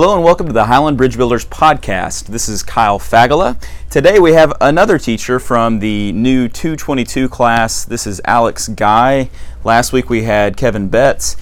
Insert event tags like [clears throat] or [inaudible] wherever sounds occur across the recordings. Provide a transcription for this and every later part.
Hello and welcome to the Highland Bridge Builders podcast. This is Kyle Fagala. Today we have another teacher from the new 222 class. This is Alex Guy. Last week we had Kevin Betts.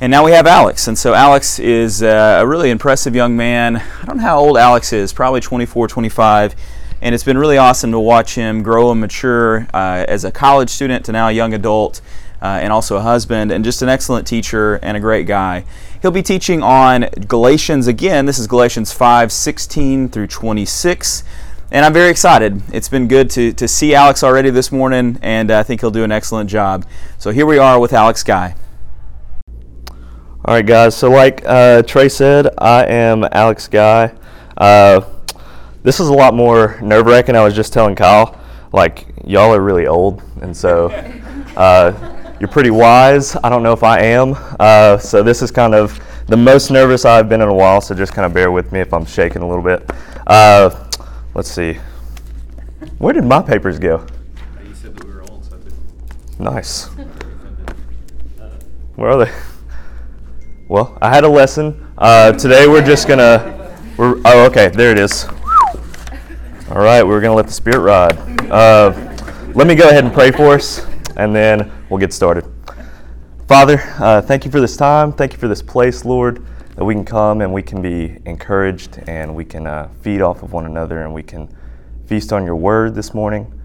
And now we have Alex. And so Alex is uh, a really impressive young man. I don't know how old Alex is, probably 24, 25. And it's been really awesome to watch him grow and mature uh, as a college student to now a young adult uh, and also a husband, and just an excellent teacher and a great guy. He'll be teaching on Galatians again. This is Galatians 5 16 through 26. And I'm very excited. It's been good to, to see Alex already this morning, and I think he'll do an excellent job. So here we are with Alex Guy. All right, guys. So, like uh, Trey said, I am Alex Guy. Uh, this is a lot more nerve wracking. I was just telling Kyle, like, y'all are really old, and so uh, you're pretty wise. I don't know if I am. Uh, so this is kind of the most nervous I've been in a while. So just kind of bear with me if I'm shaking a little bit. Uh, let's see. Where did my papers go? You said that we were old, so Nice. Where are they? Well, I had a lesson. Uh, today we're just gonna. We're, oh, okay. There it is. All right, we're gonna let the spirit ride. Uh, let me go ahead and pray for us, and then we'll get started. Father, uh, thank you for this time. Thank you for this place, Lord, that we can come and we can be encouraged and we can uh, feed off of one another and we can feast on your word this morning.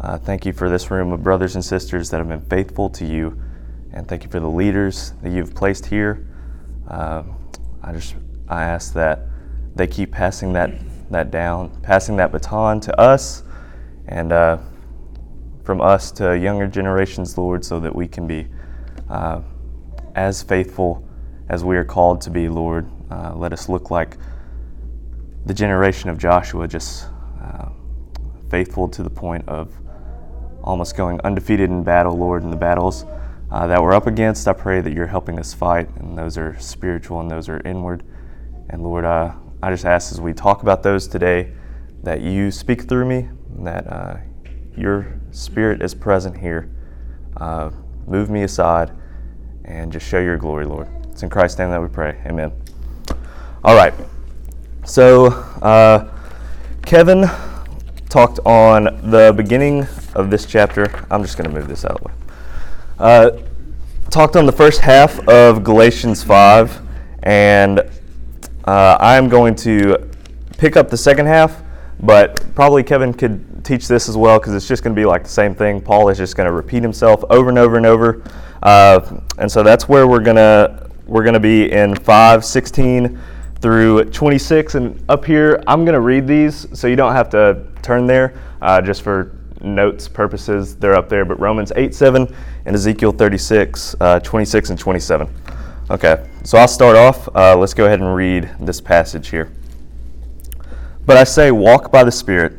Uh, thank you for this room of brothers and sisters that have been faithful to you. And thank you for the leaders that you've placed here. Uh, I just I ask that they keep passing that that down, passing that baton to us, and uh, from us to younger generations, Lord, so that we can be uh, as faithful as we are called to be, Lord. Uh, let us look like the generation of Joshua, just uh, faithful to the point of almost going undefeated in battle, Lord, in the battles uh, that we're up against. I pray that you're helping us fight, and those are spiritual and those are inward. And Lord, uh, I just ask as we talk about those today that you speak through me, that uh, your spirit is present here. Uh, move me aside and just show your glory, Lord. It's in Christ's name that we pray. Amen. All right. So, uh, Kevin talked on the beginning of this chapter. I'm just going to move this out of the way. Uh, talked on the first half of Galatians 5, and uh, I'm going to pick up the second half, but probably Kevin could teach this as well because it's just going to be like the same thing. Paul is just going to repeat himself over and over and over, uh, and so that's where we're gonna we're gonna be in five sixteen through 26. And up here, I'm going to read these so you don't have to turn there uh, just for notes purposes. They're up there, but Romans 8 7 and Ezekiel 36, uh, 26 and 27. Okay, so I'll start off. Uh, let's go ahead and read this passage here. But I say, walk by the Spirit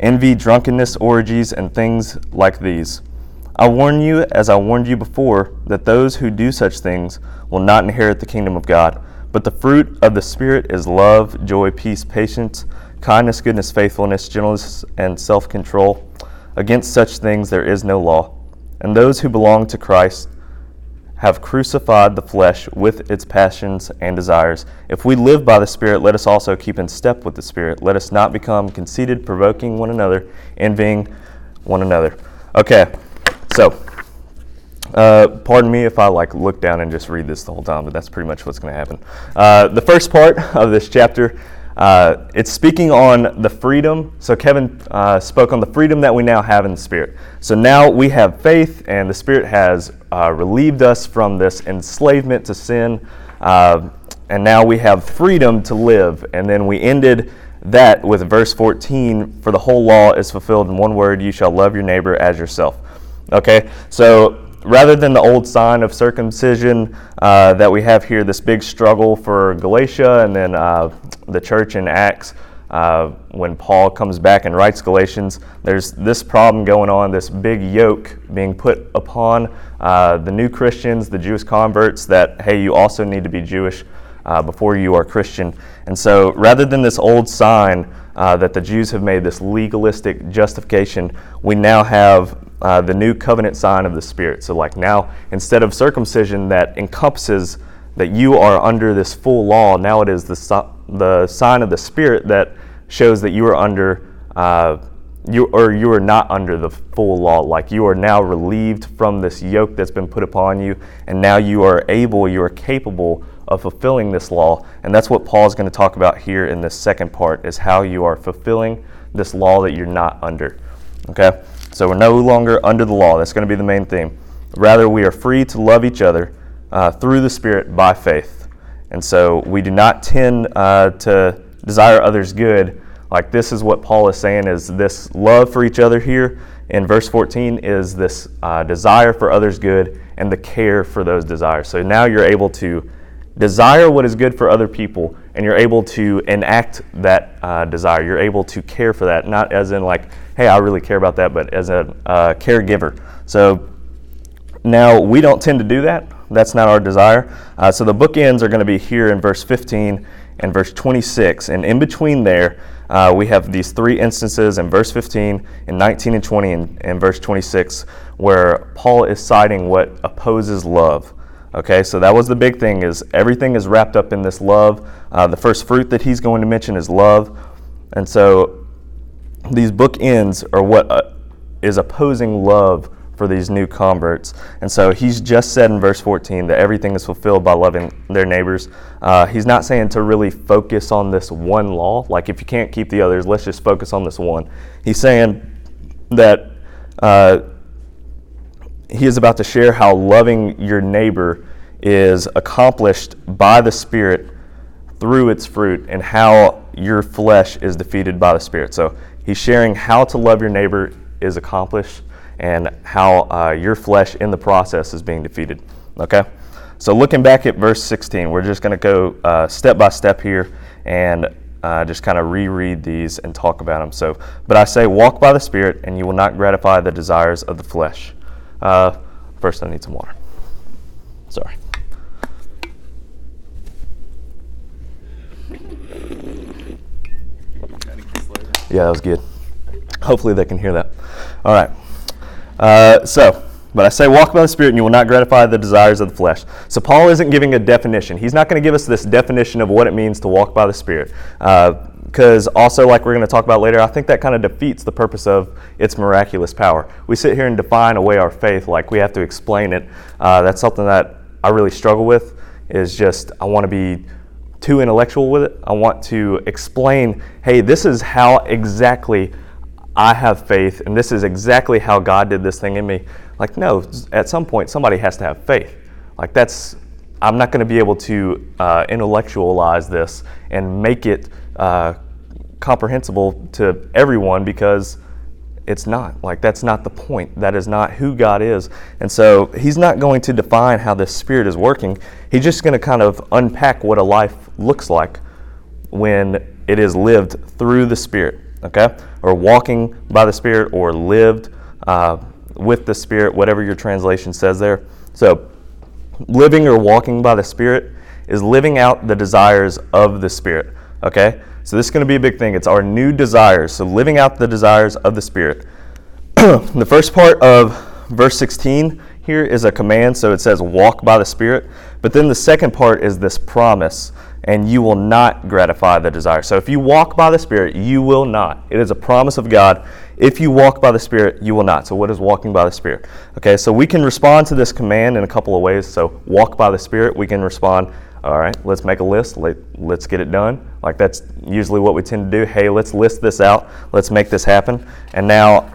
envy, drunkenness, orgies, and things like these. I warn you, as I warned you before, that those who do such things will not inherit the kingdom of God. But the fruit of the Spirit is love, joy, peace, patience, kindness, goodness, faithfulness, gentleness, and self control. Against such things there is no law. And those who belong to Christ have crucified the flesh with its passions and desires. If we live by the Spirit, let us also keep in step with the Spirit. Let us not become conceited, provoking one another, envying one another. Okay, so uh, pardon me if I like look down and just read this the whole time, but that's pretty much what's going to happen. Uh, the first part of this chapter uh, it's speaking on the freedom. So, Kevin uh, spoke on the freedom that we now have in the Spirit. So, now we have faith, and the Spirit has uh, relieved us from this enslavement to sin. Uh, and now we have freedom to live. And then we ended that with verse 14 For the whole law is fulfilled in one word, you shall love your neighbor as yourself. Okay? So, rather than the old sign of circumcision uh, that we have here, this big struggle for Galatia and then uh, the church in Acts, uh, when Paul comes back and writes Galatians, there's this problem going on, this big yoke being put upon uh, the new Christians, the Jewish converts, that, hey, you also need to be Jewish uh, before you are Christian. And so rather than this old sign uh, that the Jews have made, this legalistic justification, we now have uh, the new covenant sign of the Spirit. So, like now, instead of circumcision that encompasses that you are under this full law, now it is the the sign of the Spirit that shows that you are under uh, you or you are not under the full law. Like you are now relieved from this yoke that's been put upon you, and now you are able, you are capable of fulfilling this law. And that's what Paul is going to talk about here in this second part: is how you are fulfilling this law that you're not under. Okay, so we're no longer under the law. That's going to be the main theme. Rather, we are free to love each other uh, through the Spirit by faith. And so we do not tend uh, to desire others good. Like this is what Paul is saying is this love for each other here in verse 14 is this uh, desire for others good and the care for those desires. So now you're able to desire what is good for other people and you're able to enact that uh, desire. You're able to care for that, not as in like, hey, I really care about that, but as a uh, caregiver. So now we don't tend to do that that's not our desire. Uh, so the bookends are going to be here in verse 15 and verse 26. And in between there, uh, we have these three instances in verse 15, in 19 and 20, and, and verse 26, where Paul is citing what opposes love. Okay, so that was the big thing is everything is wrapped up in this love. Uh, the first fruit that he's going to mention is love. And so these bookends are what uh, is opposing love for these new converts. And so he's just said in verse 14 that everything is fulfilled by loving their neighbors. Uh, he's not saying to really focus on this one law, like if you can't keep the others, let's just focus on this one. He's saying that uh, he is about to share how loving your neighbor is accomplished by the Spirit through its fruit and how your flesh is defeated by the Spirit. So he's sharing how to love your neighbor is accomplished and how uh, your flesh in the process is being defeated. Okay? So, looking back at verse 16, we're just going to go uh, step by step here and uh, just kind of reread these and talk about them. So, but I say, walk by the Spirit, and you will not gratify the desires of the flesh. Uh, first, I need some water. Sorry. Yeah, that was good. Hopefully, they can hear that. All right. Uh, so, but I say, walk by the Spirit, and you will not gratify the desires of the flesh. So, Paul isn't giving a definition. He's not going to give us this definition of what it means to walk by the Spirit. Because also, like we're going to talk about later, I think that kind of defeats the purpose of its miraculous power. We sit here and define away our faith like we have to explain it. Uh, that's something that I really struggle with, is just I want to be too intellectual with it. I want to explain, hey, this is how exactly I have faith and this is exactly how God did this thing in me. Like, no, at some point, somebody has to have faith. Like, that's, I'm not going to be able to uh, intellectualize this and make it uh, comprehensible to everyone because it's not. Like, that's not the point. That is not who God is. And so, He's not going to define how the Spirit is working. He's just going to kind of unpack what a life looks like when it is lived through the Spirit okay? Or walking by the Spirit or lived uh, with the Spirit, whatever your translation says there. So, living or walking by the Spirit is living out the desires of the Spirit, okay? So, this is going to be a big thing. It's our new desires. So, living out the desires of the Spirit. [clears throat] the first part of verse 16 here is a command, so it says walk by the Spirit. But then the second part is this promise and you will not gratify the desire. So if you walk by the Spirit, you will not. It is a promise of God. If you walk by the Spirit, you will not. So what is walking by the Spirit? Okay, so we can respond to this command in a couple of ways. So walk by the Spirit, we can respond, all right, let's make a list, Let, let's get it done. Like that's usually what we tend to do. Hey, let's list this out, let's make this happen. And now,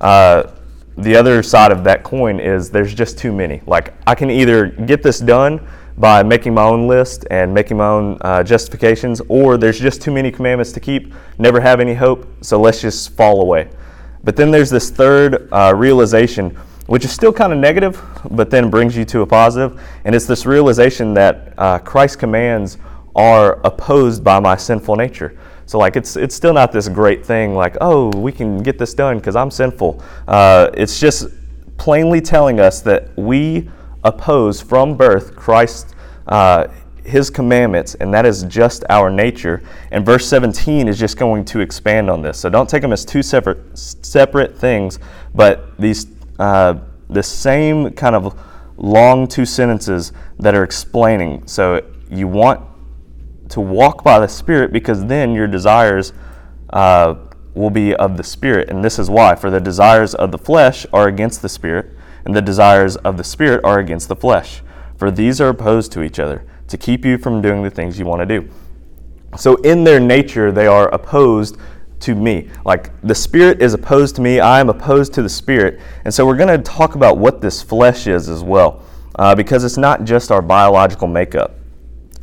uh, the other side of that coin is there's just too many. Like I can either get this done by making my own list and making my own uh, justifications, or there's just too many commandments to keep, never have any hope, so let's just fall away. But then there's this third uh, realization, which is still kind of negative, but then brings you to a positive, and it's this realization that uh, Christ's commands are opposed by my sinful nature. So like it's it's still not this great thing like oh we can get this done because I'm sinful. Uh, it's just plainly telling us that we oppose from birth Christ. Uh, his commandments, and that is just our nature. And verse 17 is just going to expand on this. So don't take them as two separate separate things, but these uh, the same kind of long two sentences that are explaining. So you want to walk by the Spirit because then your desires uh, will be of the Spirit. And this is why. For the desires of the flesh are against the Spirit, and the desires of the Spirit are against the flesh. For these are opposed to each other to keep you from doing the things you want to do. So, in their nature, they are opposed to me. Like the Spirit is opposed to me, I am opposed to the Spirit. And so, we're going to talk about what this flesh is as well, uh, because it's not just our biological makeup.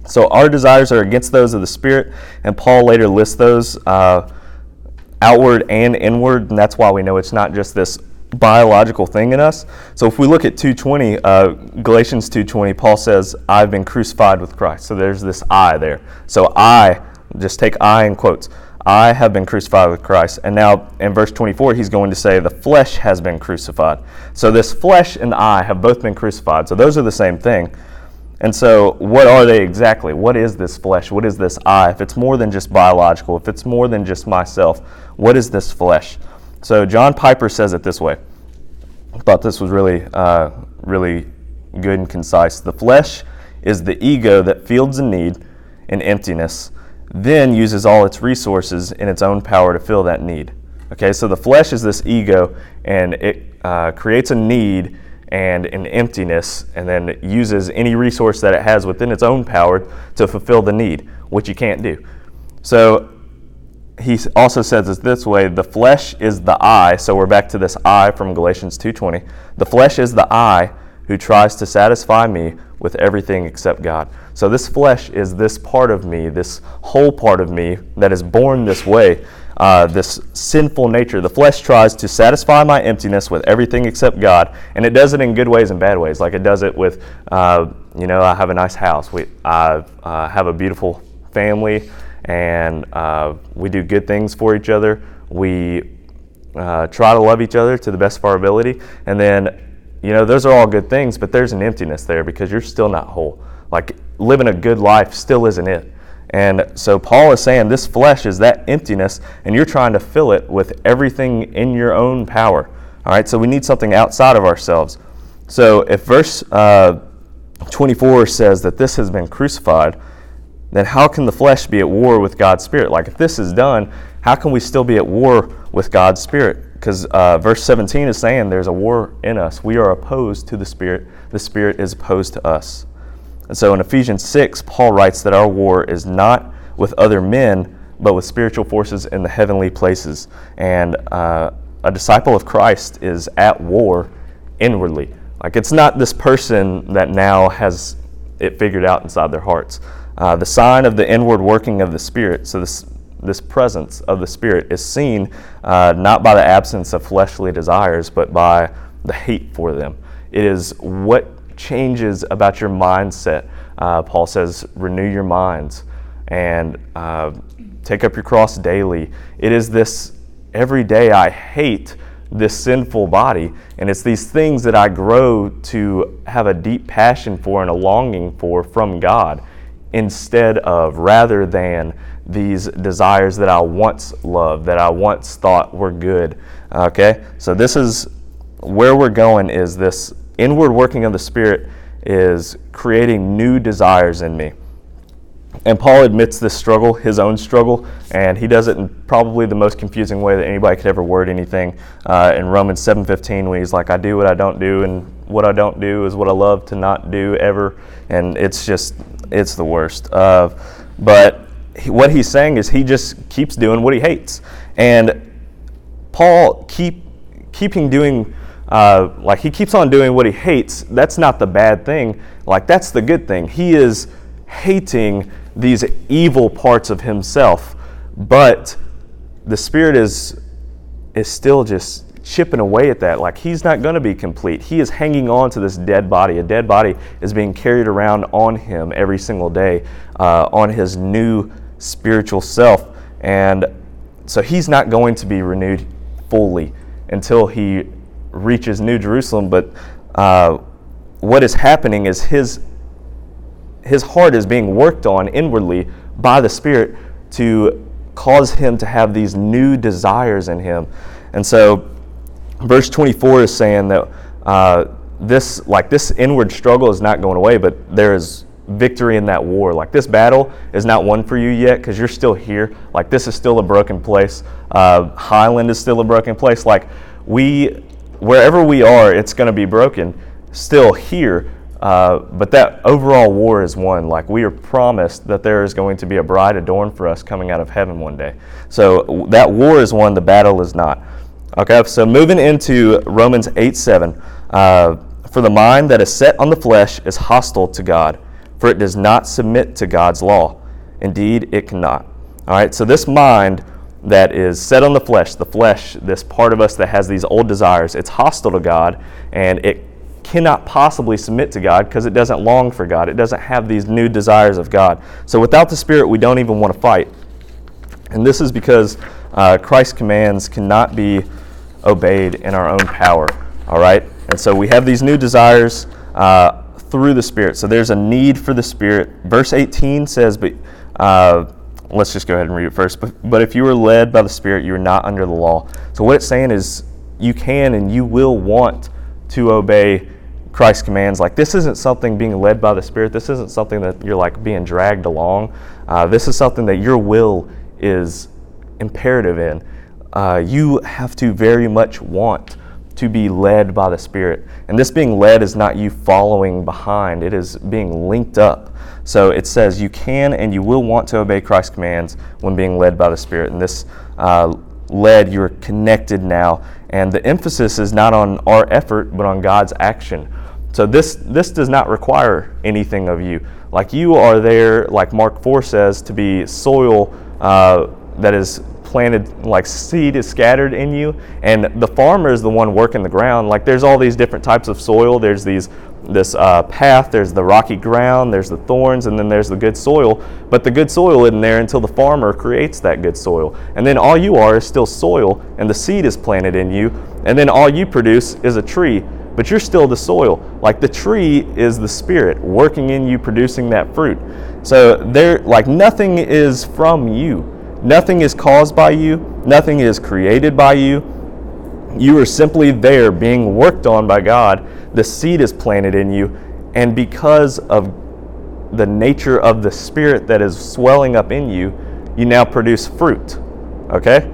So, our desires are against those of the Spirit, and Paul later lists those uh, outward and inward, and that's why we know it's not just this biological thing in us. So if we look at 220, uh, Galatians 220, Paul says, "I've been crucified with Christ." So there's this "I" there. So I, just take "I" in quotes. I have been crucified with Christ. And now in verse 24, he's going to say, the flesh has been crucified. So this flesh and I have both been crucified. So those are the same thing. And so, what are they exactly? What is this flesh? What is this I? If it's more than just biological, if it's more than just myself, what is this flesh? So John Piper says it this way. I thought this was really, uh, really good and concise. The flesh is the ego that feels a need and emptiness, then uses all its resources in its own power to fill that need. Okay, so the flesh is this ego, and it uh, creates a need and an emptiness, and then uses any resource that it has within its own power to fulfill the need, which you can't do. So he also says it this way the flesh is the I so we're back to this I from galatians 2.20 the flesh is the I who tries to satisfy me with everything except god so this flesh is this part of me this whole part of me that is born this way uh, this sinful nature the flesh tries to satisfy my emptiness with everything except god and it does it in good ways and bad ways like it does it with uh, you know i have a nice house we, i uh, have a beautiful family and uh, we do good things for each other. We uh, try to love each other to the best of our ability, and then you know those are all good things, but there's an emptiness there because you're still not whole. Like living a good life still isn't it. And so Paul is saying this flesh is that emptiness, and you're trying to fill it with everything in your own power. All right, so we need something outside of ourselves. So if verse uh, 24 says that this has been crucified, then how can the flesh be at war with God's Spirit? Like, if this is done, how can we still be at war with God's Spirit? Because uh, verse 17 is saying there's a war in us. We are opposed to the Spirit, the Spirit is opposed to us. And so in Ephesians 6, Paul writes that our war is not with other men, but with spiritual forces in the heavenly places. And uh, a disciple of Christ is at war inwardly. Like, it's not this person that now has it figured out inside their hearts. Uh, the sign of the inward working of the Spirit, so this, this presence of the Spirit, is seen uh, not by the absence of fleshly desires, but by the hate for them. It is what changes about your mindset. Uh, Paul says, renew your minds and uh, take up your cross daily. It is this every day I hate this sinful body. And it's these things that I grow to have a deep passion for and a longing for from God instead of, rather than these desires that I once loved, that I once thought were good. Okay? So this is where we're going is this inward working of the Spirit is creating new desires in me. And Paul admits this struggle, his own struggle, and he does it in probably the most confusing way that anybody could ever word anything. Uh, in Romans 7:15, when he's like, "I do what I don't do, and what I don't do is what I love to not do ever," and it's just, it's the worst. Uh, but he, what he's saying is he just keeps doing what he hates, and Paul keep keeping doing. Uh, like he keeps on doing what he hates. That's not the bad thing. Like that's the good thing. He is hating these evil parts of himself, but the Spirit is, is still just chipping away at that. Like he's not going to be complete. He is hanging on to this dead body. A dead body is being carried around on him every single day, uh, on his new spiritual self. And so he's not going to be renewed fully until he reaches New Jerusalem. But uh, what is happening is his, his heart is being worked on inwardly by the Spirit to cause him to have these new desires in him. And so, verse 24 is saying that uh, this, like this inward struggle, is not going away, but there is victory in that war. Like this battle is not won for you yet because you're still here. Like this is still a broken place. Uh, Highland is still a broken place. Like we, wherever we are, it's going to be broken. Still here, uh, but that overall war is won. Like we are promised that there is going to be a bride adorned for us coming out of heaven one day. So that war is won. The battle is not. Okay. So moving into Romans eight seven. Uh, for the mind that is set on the flesh is hostile to God for it does not submit to God's law. Indeed, it cannot. All right, so this mind that is set on the flesh, the flesh, this part of us that has these old desires, it's hostile to God and it cannot possibly submit to God because it doesn't long for God. It doesn't have these new desires of God. So without the Spirit, we don't even want to fight. And this is because uh, Christ's commands cannot be obeyed in our own power. All right? And so we have these new desires. Uh, through the Spirit. So there's a need for the Spirit. Verse 18 says, but uh, let's just go ahead and read it first. But, but if you are led by the Spirit, you are not under the law. So what it's saying is you can and you will want to obey Christ's commands. Like this isn't something being led by the Spirit. This isn't something that you're like being dragged along. Uh, this is something that your will is imperative in. Uh, you have to very much want to be led by the Spirit. And this being led is not you following behind, it is being linked up. So it says you can and you will want to obey Christ's commands when being led by the Spirit. And this uh, led, you're connected now. And the emphasis is not on our effort, but on God's action. So this this does not require anything of you. Like you are there, like Mark four says, to be soil uh, that is planted, like seed is scattered in you, and the farmer is the one working the ground. Like there's all these different types of soil. There's these this uh, path. There's the rocky ground. There's the thorns, and then there's the good soil. But the good soil isn't there until the farmer creates that good soil, and then all you are is still soil, and the seed is planted in you, and then all you produce is a tree but you're still the soil. Like the tree is the spirit working in you, producing that fruit. So there, like nothing is from you. Nothing is caused by you, nothing is created by you. You are simply there being worked on by God. The seed is planted in you, and because of the nature of the spirit that is swelling up in you, you now produce fruit. Okay?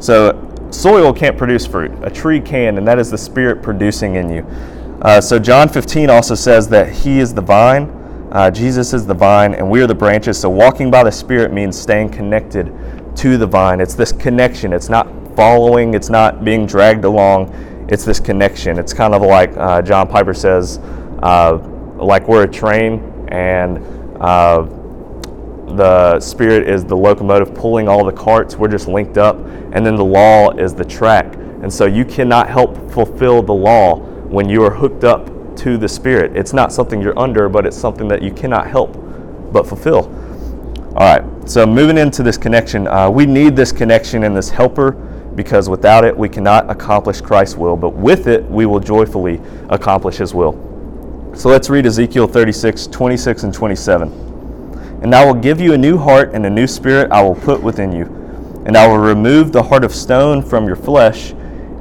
So, soil can't produce fruit, a tree can, and that is the spirit producing in you. Uh, so, John 15 also says that He is the vine uh, Jesus is the vine, and we are the branches. So, walking by the Spirit means staying connected to the vine. It's this connection. It's not following, it's not being dragged along. It's this connection. It's kind of like uh, John Piper says, uh, like we're a train, and uh, the Spirit is the locomotive pulling all the carts. We're just linked up. And then the law is the track. And so, you cannot help fulfill the law when you are hooked up to the Spirit. It's not something you're under, but it's something that you cannot help but fulfill. All right, so moving into this connection, uh, we need this connection and this helper because without it, we cannot accomplish Christ's will, but with it, we will joyfully accomplish His will. So let's read Ezekiel 36, 26, and 27. And I will give you a new heart, and a new spirit I will put within you. And I will remove the heart of stone from your flesh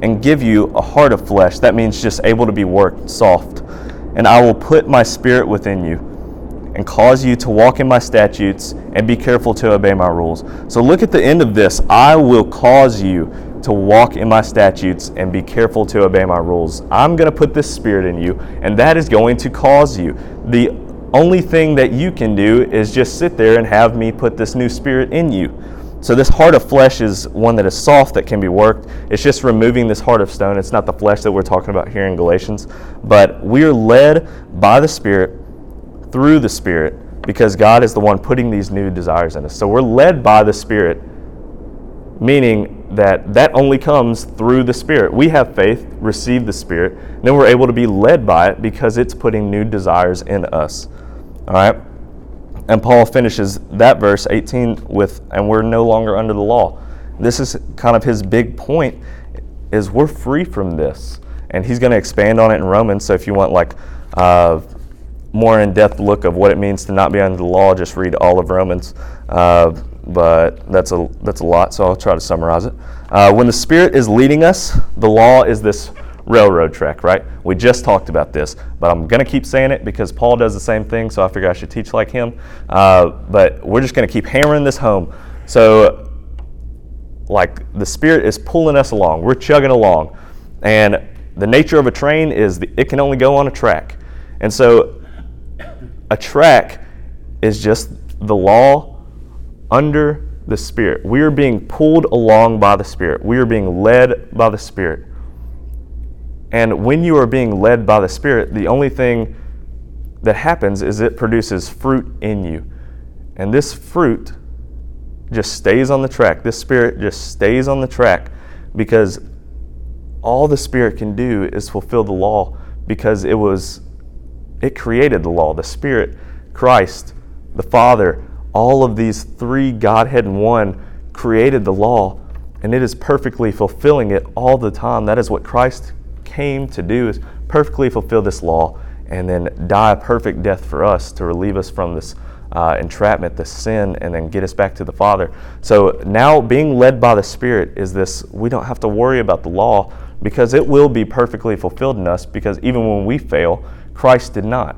and give you a heart of flesh. That means just able to be worked, soft. And I will put my spirit within you and cause you to walk in my statutes and be careful to obey my rules. So look at the end of this. I will cause you to walk in my statutes and be careful to obey my rules. I'm going to put this spirit in you, and that is going to cause you. The only thing that you can do is just sit there and have me put this new spirit in you. So, this heart of flesh is one that is soft that can be worked. It's just removing this heart of stone. It's not the flesh that we're talking about here in Galatians. But we are led by the Spirit through the Spirit because God is the one putting these new desires in us. So, we're led by the Spirit, meaning that that only comes through the Spirit. We have faith, receive the Spirit, and then we're able to be led by it because it's putting new desires in us. All right? And Paul finishes that verse 18 with, and we're no longer under the law. This is kind of his big point is we're free from this. And he's going to expand on it in Romans. So if you want like uh, more in-depth look of what it means to not be under the law, just read all of Romans. Uh, but that's a that's a lot, so I'll try to summarize it. Uh, when the Spirit is leading us, the law is this railroad track, right? We just talked about this, but I'm going to keep saying it because Paul does the same thing, so I figure I should teach like him. Uh, but we're just going to keep hammering this home. So, like, the Spirit is pulling us along, we're chugging along. And the nature of a train is the, it can only go on a track. And so, a track is just the law under the Spirit. We are being pulled along by the Spirit. We are being led by the Spirit. And when you are being led by the Spirit, the only thing that happens is it produces fruit in you. And this fruit just stays on the track. This Spirit just stays on the track because all the Spirit can do is fulfill the law because it was, it created the law. The Spirit, Christ, the Father, all of these three Godhead in one created the law and it is perfectly fulfilling it all the time. That is what Christ came to do is perfectly fulfill this law and then die a perfect death for us to relieve us from this uh, entrapment, this sin, and then get us back to the Father. So now being led by the Spirit is this we don't have to worry about the law because it will be perfectly fulfilled in us because even when we fail, Christ did not.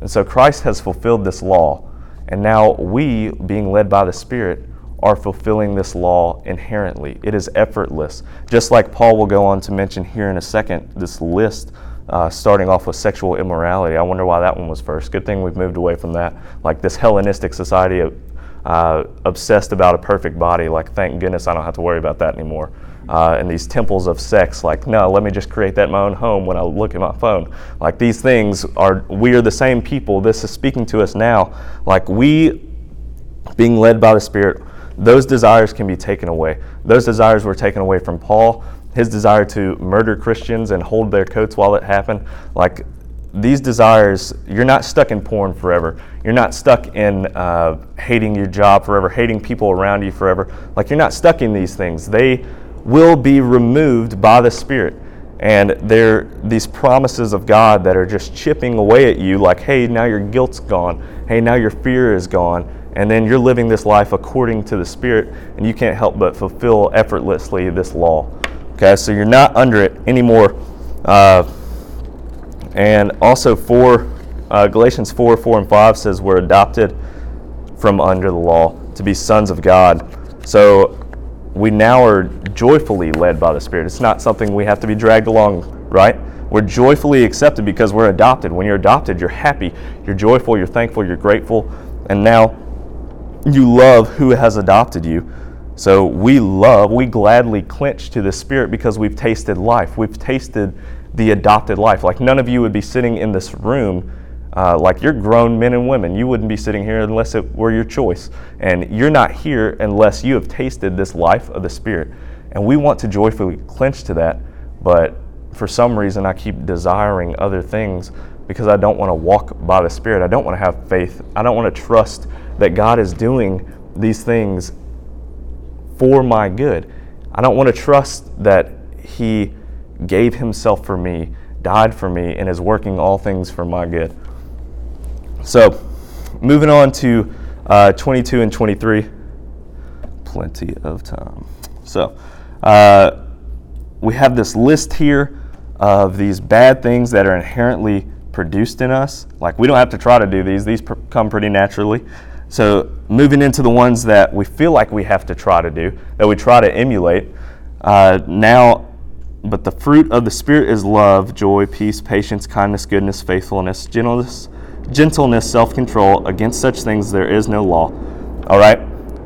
And so Christ has fulfilled this law. And now we, being led by the Spirit, are fulfilling this law inherently. It is effortless. Just like Paul will go on to mention here in a second, this list uh, starting off with sexual immorality. I wonder why that one was first. Good thing we've moved away from that. Like this Hellenistic society uh, obsessed about a perfect body. Like, thank goodness I don't have to worry about that anymore. Uh, and these temples of sex, like, no, let me just create that in my own home when I look at my phone. Like, these things are, we are the same people. This is speaking to us now. Like, we, being led by the Spirit, those desires can be taken away. Those desires were taken away from Paul. His desire to murder Christians and hold their coats while it happened. Like these desires, you're not stuck in porn forever. You're not stuck in uh, hating your job forever, hating people around you forever. Like you're not stuck in these things. They will be removed by the Spirit. And they're these promises of God that are just chipping away at you, like, hey, now your guilt's gone. Hey, now your fear is gone and then you're living this life according to the Spirit, and you can't help but fulfill effortlessly this law. Okay, so you're not under it anymore. Uh, and also, four, uh, Galatians 4 4 and 5 says we're adopted from under the law to be sons of God. So we now are joyfully led by the Spirit. It's not something we have to be dragged along, right? We're joyfully accepted because we're adopted. When you're adopted, you're happy, you're joyful, you're thankful, you're grateful. And now you love who has adopted you. So we love, we gladly clinch to the Spirit because we've tasted life. We've tasted the adopted life. Like none of you would be sitting in this room. Uh, like you're grown men and women. You wouldn't be sitting here unless it were your choice. And you're not here unless you have tasted this life of the Spirit. And we want to joyfully clinch to that. But for some reason, I keep desiring other things because I don't want to walk by the Spirit. I don't want to have faith. I don't want to trust that God is doing these things for my good. I don't want to trust that He gave Himself for me, died for me, and is working all things for my good. So, moving on to uh, 22 and 23. Plenty of time. So, uh, we have this list here of these bad things that are inherently produced in us. Like, we don't have to try to do these, these pr- come pretty naturally. So, moving into the ones that we feel like we have to try to do, that we try to emulate, uh, now, but the fruit of the Spirit is love, joy, peace, patience, kindness, goodness, faithfulness, gentleness, gentleness, self control. Against such things there is no law. All right?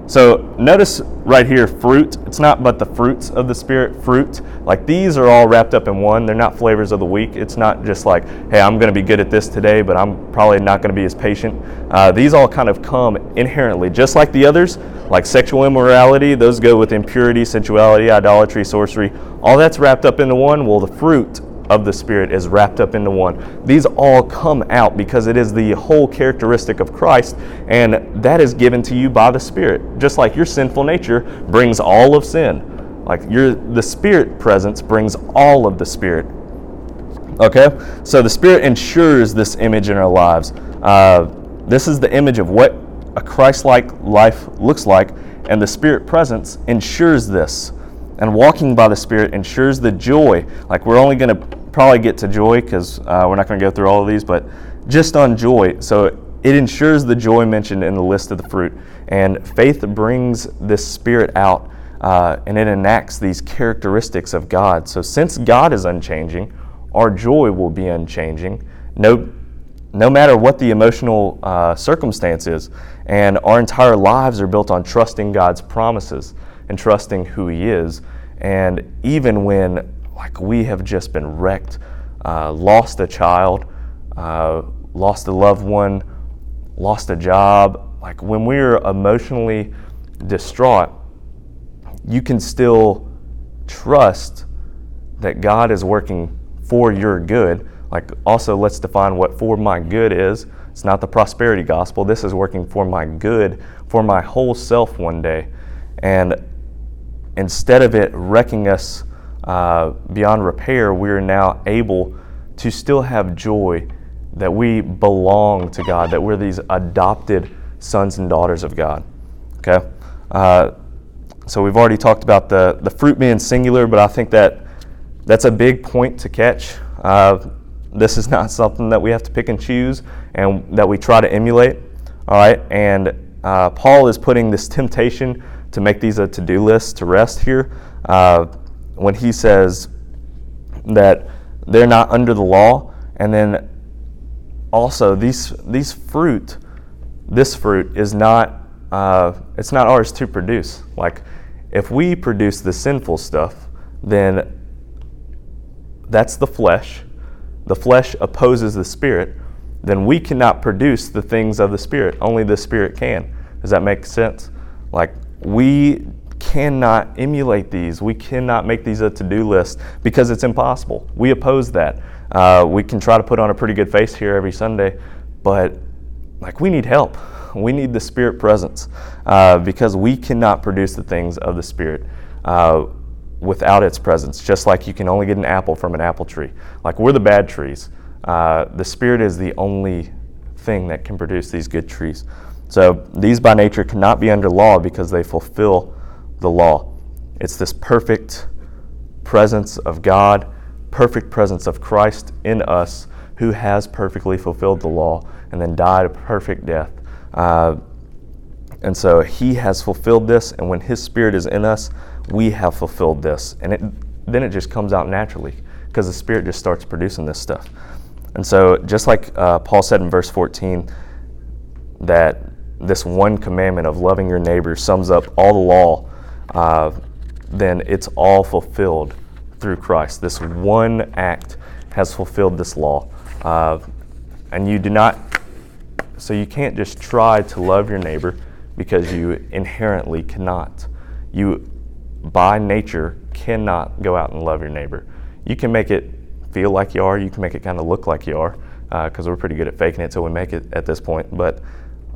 So notice right here, fruit. It's not but the fruits of the Spirit, fruit. Like these are all wrapped up in one. They're not flavors of the week. It's not just like, hey, I'm going to be good at this today, but I'm probably not going to be as patient. Uh, these all kind of come inherently, just like the others, like sexual immorality. Those go with impurity, sensuality, idolatry, sorcery. All that's wrapped up into one. Well, the fruit of the Spirit is wrapped up into one. These all come out because it is the whole characteristic of Christ, and that is given to you by the Spirit. Just like your sinful nature brings all of sin, like your the Spirit presence brings all of the Spirit. Okay, so the Spirit ensures this image in our lives. Uh, this is the image of what a Christ-like life looks like, and the Spirit presence ensures this. And walking by the Spirit ensures the joy. Like we're only going to probably get to joy because uh, we're not going to go through all of these, but just on joy. So it ensures the joy mentioned in the list of the fruit. And faith brings this Spirit out uh, and it enacts these characteristics of God. So since God is unchanging, our joy will be unchanging. No, no matter what the emotional uh, circumstance is. And our entire lives are built on trusting God's promises and trusting who He is. And even when, like, we have just been wrecked, uh, lost a child, uh, lost a loved one, lost a job, like, when we're emotionally distraught, you can still trust that God is working for your good. Like, also, let's define what for my good is. It's not the prosperity gospel. This is working for my good, for my whole self one day. And instead of it wrecking us uh, beyond repair, we are now able to still have joy that we belong to God, that we're these adopted sons and daughters of God. Okay? Uh, so we've already talked about the, the fruit being singular, but I think that that's a big point to catch. Uh, this is not something that we have to pick and choose and that we try to emulate. All right? And uh, Paul is putting this temptation to make these a to do list to rest here uh, when he says that they're not under the law. And then also, these, these fruit, this fruit is not, uh, it's not ours to produce. Like, if we produce the sinful stuff, then that's the flesh. The flesh opposes the spirit. Then we cannot produce the things of the spirit. Only the spirit can. Does that make sense? Like, we cannot emulate these. We cannot make these a to do list because it's impossible. We oppose that. Uh, we can try to put on a pretty good face here every Sunday, but like we need help. We need the Spirit presence uh, because we cannot produce the things of the Spirit uh, without its presence. Just like you can only get an apple from an apple tree. Like we're the bad trees. Uh, the Spirit is the only thing that can produce these good trees. So these by nature cannot be under law because they fulfill the law. It's this perfect presence of God, perfect presence of Christ in us who has perfectly fulfilled the law and then died a perfect death. Uh, and so he has fulfilled this, and when his spirit is in us, we have fulfilled this. And it, then it just comes out naturally because the spirit just starts producing this stuff. And so, just like uh, Paul said in verse 14, that this one commandment of loving your neighbor sums up all the law, uh, then it's all fulfilled through Christ. This one act has fulfilled this law. Uh, and you do not, so you can't just try to love your neighbor because you inherently cannot. You, by nature, cannot go out and love your neighbor. You can make it feel like you are, you can make it kind of look like you are, because uh, we're pretty good at faking it till we make it at this point. But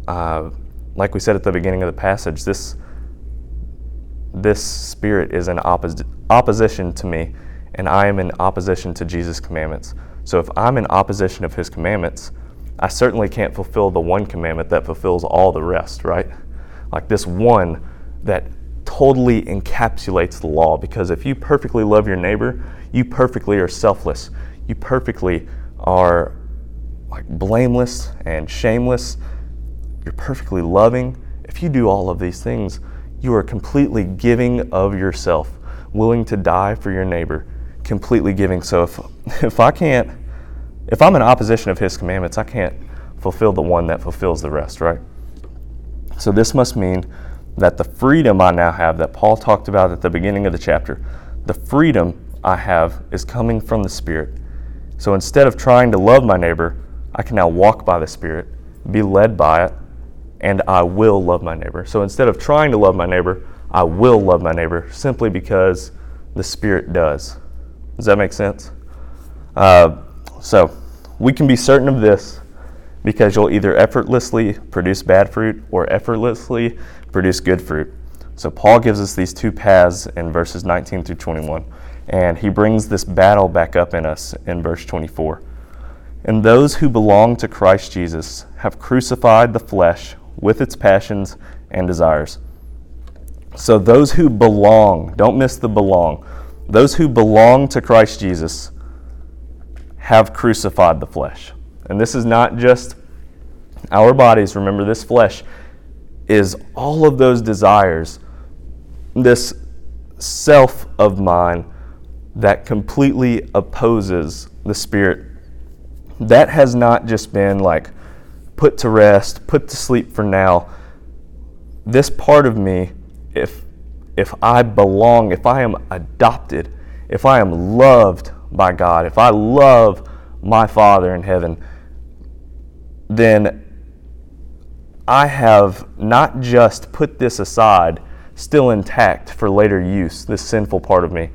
uh, like we said at the beginning of the passage, this this spirit is in oppos- opposition to me, and I am in opposition to Jesus' commandments. So if I'm in opposition of his commandments, I certainly can't fulfill the one commandment that fulfills all the rest, right? Like this one that totally encapsulates the law. Because if you perfectly love your neighbor, you perfectly are selfless. You perfectly are like blameless and shameless you're perfectly loving, if you do all of these things, you are completely giving of yourself, willing to die for your neighbor, completely giving. So if, [laughs] if I can't, if I'm in opposition of his commandments, I can't fulfill the one that fulfills the rest, right? So this must mean that the freedom I now have that Paul talked about at the beginning of the chapter, the freedom I have is coming from the Spirit. So instead of trying to love my neighbor, I can now walk by the Spirit, be led by it, and I will love my neighbor. So instead of trying to love my neighbor, I will love my neighbor simply because the Spirit does. Does that make sense? Uh, so we can be certain of this because you'll either effortlessly produce bad fruit or effortlessly produce good fruit. So Paul gives us these two paths in verses 19 through 21, and he brings this battle back up in us in verse 24. And those who belong to Christ Jesus have crucified the flesh with its passions and desires. So those who belong, don't miss the belong, those who belong to Christ Jesus have crucified the flesh. And this is not just our bodies. Remember, this flesh is all of those desires, this self of mine that completely opposes the Spirit. That has not just been like put to rest, put to sleep for now. This part of me, if if I belong, if I am adopted, if I am loved by God, if I love my Father in heaven, then I have not just put this aside, still intact for later use, this sinful part of me.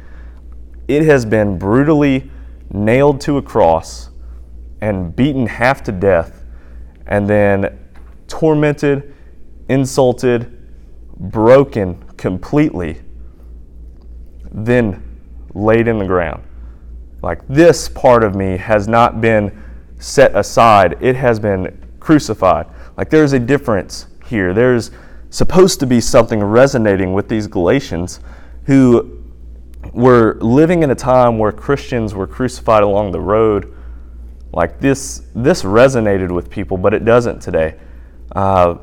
It has been brutally nailed to a cross and beaten half to death, and then tormented, insulted, broken completely, then laid in the ground. Like this part of me has not been set aside, it has been crucified. Like there's a difference here. There's supposed to be something resonating with these Galatians who were living in a time where Christians were crucified along the road. Like this, this resonated with people, but it doesn't today. Uh,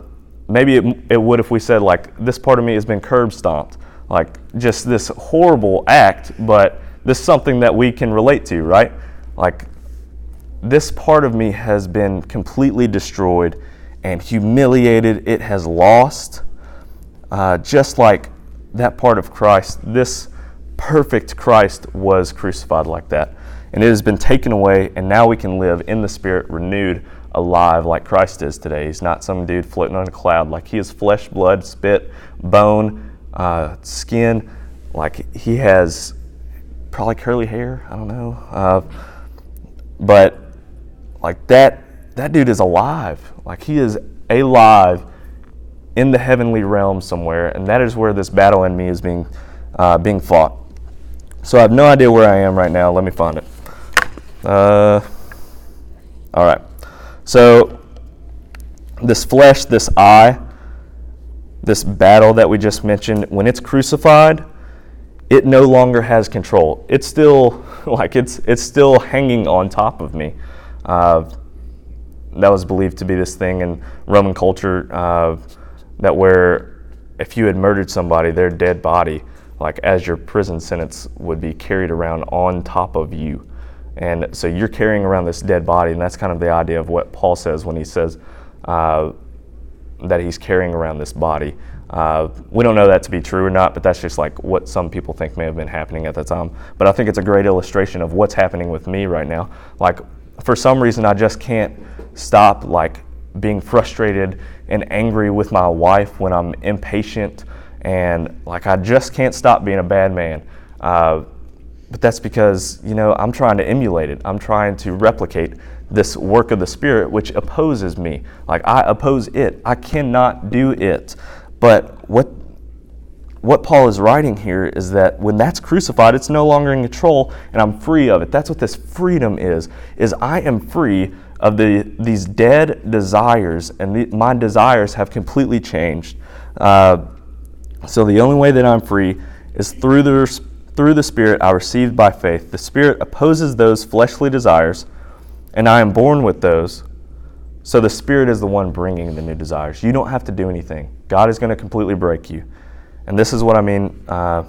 maybe it, it would if we said like this part of me has been curb stomped. Like just this horrible act but this is something that we can relate to right? Like this part of me has been completely destroyed and humiliated. It has lost uh, just like that part of christ. This perfect christ was crucified like that and it has been taken away and now we can live in the spirit renewed alive like Christ is today. He's not some dude floating on a cloud. Like he is flesh, blood, spit, bone, uh, skin. Like he has probably curly hair. I don't know. Uh, but like that, that dude is alive. Like he is alive in the heavenly realm somewhere, and that is where this battle in me is being uh, being fought. So I have no idea where I am right now. Let me find it. Uh, all right. So, this flesh, this I, this battle that we just mentioned, when it's crucified, it no longer has control. It's still [laughs] like it's it's still hanging on top of me. Uh, that was believed to be this thing in Roman culture uh, that where if you had murdered somebody, their dead body, like as your prison sentence, would be carried around on top of you. And so you're carrying around this dead body, and that's kind of the idea of what Paul says when he says uh, that he's carrying around this body. Uh, we don't know that to be true or not, but that's just like what some people think may have been happening at the time. But I think it's a great illustration of what's happening with me right now. Like, for some reason, I just can't stop like being frustrated and angry with my wife when I'm impatient, and like I just can't stop being a bad man. Uh, but that's because, you know, I'm trying to emulate it. I'm trying to replicate this work of the Spirit, which opposes me. Like I oppose it. I cannot do it. But what what Paul is writing here is that when that's crucified, it's no longer in control, and I'm free of it. That's what this freedom is. Is I am free of the these dead desires, and the, my desires have completely changed. Uh, so the only way that I'm free is through the through the Spirit I received by faith. The Spirit opposes those fleshly desires, and I am born with those. So the Spirit is the one bringing the new desires. You don't have to do anything. God is going to completely break you. And this is what I mean uh,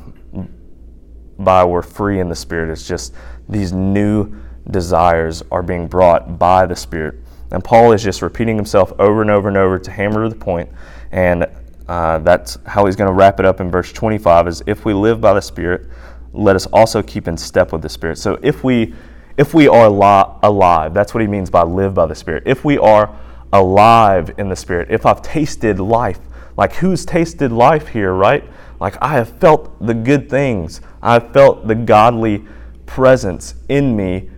by we're free in the Spirit. It's just these new desires are being brought by the Spirit. And Paul is just repeating himself over and over and over to hammer the point. And uh, that's how he's going to wrap it up in verse 25 is if we live by the Spirit, let us also keep in step with the Spirit. So if we if we are li- alive, that's what he means by live by the Spirit. If we are alive in the Spirit, if I've tasted life, like who's tasted life here, right? Like I have felt the good things. I've felt the godly presence in me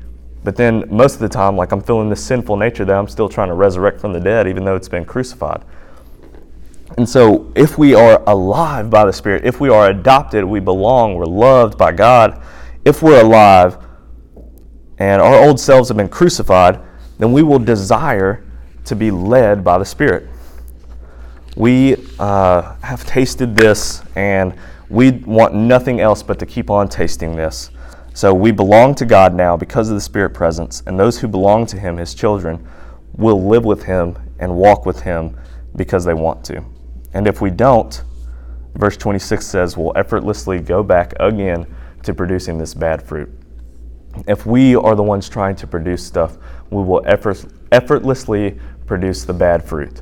But then most of the time, like I'm feeling this sinful nature that I'm still trying to resurrect from the dead, even though it's been crucified. And so, if we are alive by the Spirit, if we are adopted, we belong, we're loved by God, if we're alive and our old selves have been crucified, then we will desire to be led by the Spirit. We uh, have tasted this and we want nothing else but to keep on tasting this. So we belong to God now because of the Spirit presence, and those who belong to Him, His children, will live with Him and walk with Him because they want to. And if we don't, verse 26 says, we'll effortlessly go back again to producing this bad fruit. If we are the ones trying to produce stuff, we will effort, effortlessly produce the bad fruit.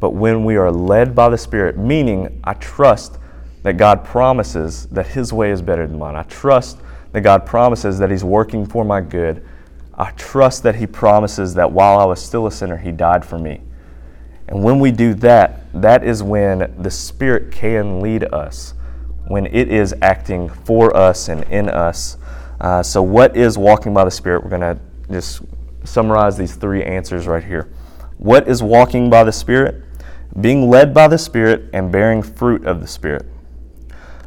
But when we are led by the Spirit, meaning I trust that God promises that His way is better than mine, I trust that God promises that He's working for my good. I trust that He promises that while I was still a sinner, He died for me. And when we do that, that is when the Spirit can lead us, when it is acting for us and in us. Uh, so, what is walking by the Spirit? We're going to just summarize these three answers right here. What is walking by the Spirit? Being led by the Spirit and bearing fruit of the Spirit.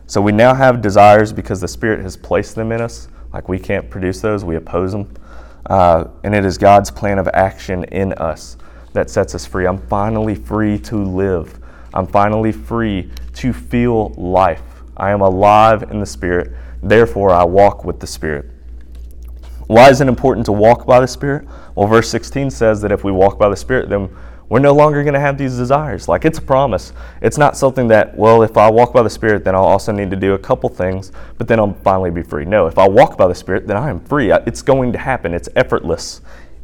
So we now have desires because the Spirit has placed them in us. Like we can't produce those, we oppose them. Uh, and it is God's plan of action in us that sets us free. I'm finally free to live. I'm finally free to feel life. I am alive in the Spirit. Therefore, I walk with the Spirit. Why is it important to walk by the Spirit? Well, verse 16 says that if we walk by the Spirit, then we're no longer going to have these desires. Like it's a promise. It's not something that, well, if I walk by the Spirit, then I'll also need to do a couple things, but then I'll finally be free. No, if I walk by the Spirit, then I am free. It's going to happen. It's effortless.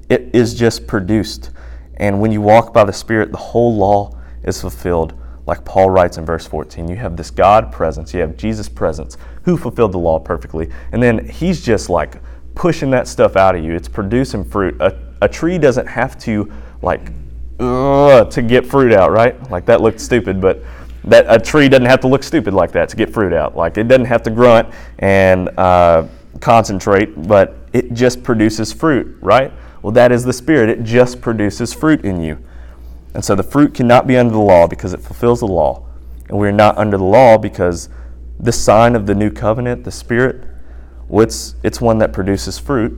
It is just produced. And when you walk by the Spirit, the whole law is fulfilled. Like Paul writes in verse 14, you have this God presence, you have Jesus presence, who fulfilled the law perfectly. And then he's just like pushing that stuff out of you. It's producing fruit. A, a tree doesn't have to like to get fruit out, right? Like that looked stupid, but that a tree doesn't have to look stupid like that to get fruit out. Like it doesn't have to grunt and uh, concentrate, but it just produces fruit, right? Well, that is the Spirit. It just produces fruit in you. And so the fruit cannot be under the law because it fulfills the law. And we're not under the law because the sign of the new covenant, the Spirit, well, it's, it's one that produces fruit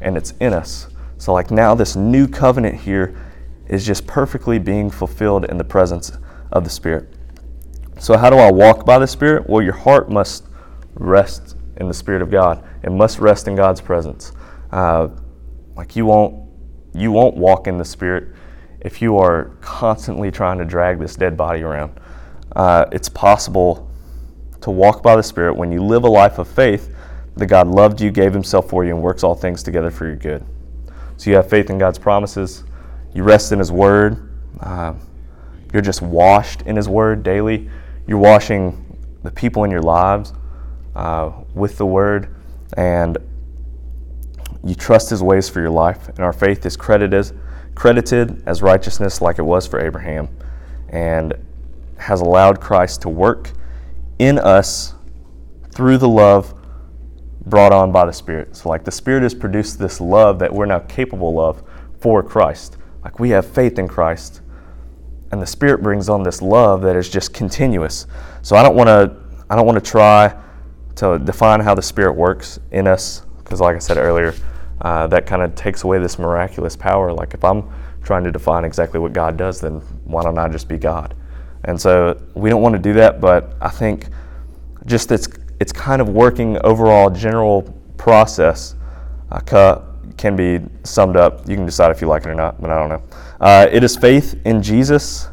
and it's in us. So, like now, this new covenant here is just perfectly being fulfilled in the presence of the Spirit. So, how do I walk by the Spirit? Well, your heart must rest in the Spirit of God. It must rest in God's presence. Uh, like you won't, you won't walk in the Spirit if you are constantly trying to drag this dead body around. Uh, it's possible to walk by the Spirit when you live a life of faith that God loved you, gave Himself for you, and works all things together for your good. So you have faith in God's promises you rest in His Word. Uh, you're just washed in His Word daily. You're washing the people in your lives uh, with the Word, and you trust His ways for your life. And our faith is credited, credited as righteousness, like it was for Abraham, and has allowed Christ to work in us through the love brought on by the Spirit. So, like the Spirit has produced this love that we're now capable of for Christ. Like we have faith in Christ. And the Spirit brings on this love that is just continuous. So I don't want to I don't want to try to define how the Spirit works in us, because like I said earlier, uh, that kind of takes away this miraculous power. Like if I'm trying to define exactly what God does, then why don't I just be God? And so we don't want to do that, but I think just it's it's kind of working overall general process. Uh, can be summed up. You can decide if you like it or not, but I don't know. Uh, it is faith in Jesus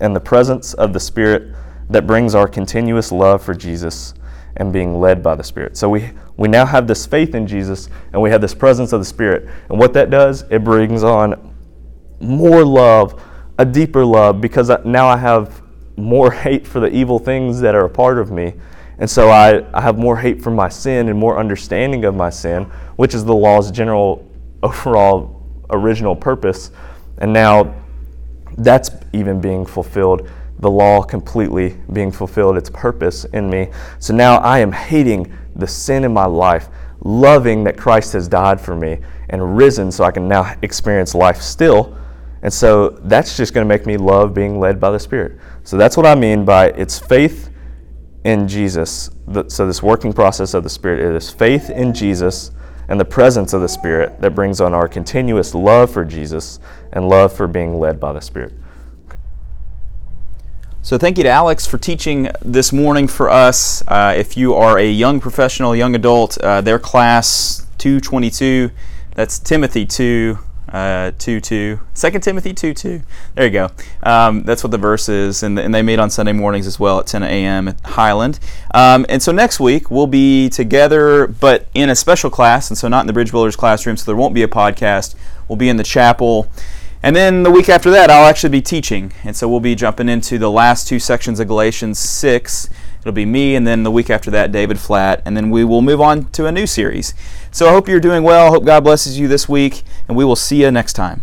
and the presence of the Spirit that brings our continuous love for Jesus and being led by the Spirit. So we, we now have this faith in Jesus and we have this presence of the Spirit. And what that does, it brings on more love, a deeper love, because now I have more [laughs] hate for the evil things that are a part of me and so I, I have more hate for my sin and more understanding of my sin, which is the law's general [laughs] overall original purpose. And now that's even being fulfilled, the law completely being fulfilled, its purpose in me. So now I am hating the sin in my life. loving that Christ has died for me and risen so I can now experience life still. And so that's just going to make me love being led by the Spirit. So that's what I mean by it's faith in Jesus. So this working process of the Spirit it is faith in Jesus and the presence of the Spirit that brings on our continuous love for Jesus and love for being led by the Spirit. So, thank you to Alex for teaching this morning for us. Uh, if you are a young professional, young adult, uh, their class 222, that's Timothy 2, uh, 2 2. 2 Timothy 2 2. There you go. Um, that's what the verse is. And, and they meet on Sunday mornings as well at 10 a.m. at Highland. Um, and so next week we'll be together, but in a special class. And so not in the Bridge Builders classroom, so there won't be a podcast. We'll be in the chapel. And then the week after that, I'll actually be teaching. And so we'll be jumping into the last two sections of Galatians 6. It'll be me, and then the week after that, David Flatt. And then we will move on to a new series. So I hope you're doing well. I Hope God blesses you this week, and we will see you next time.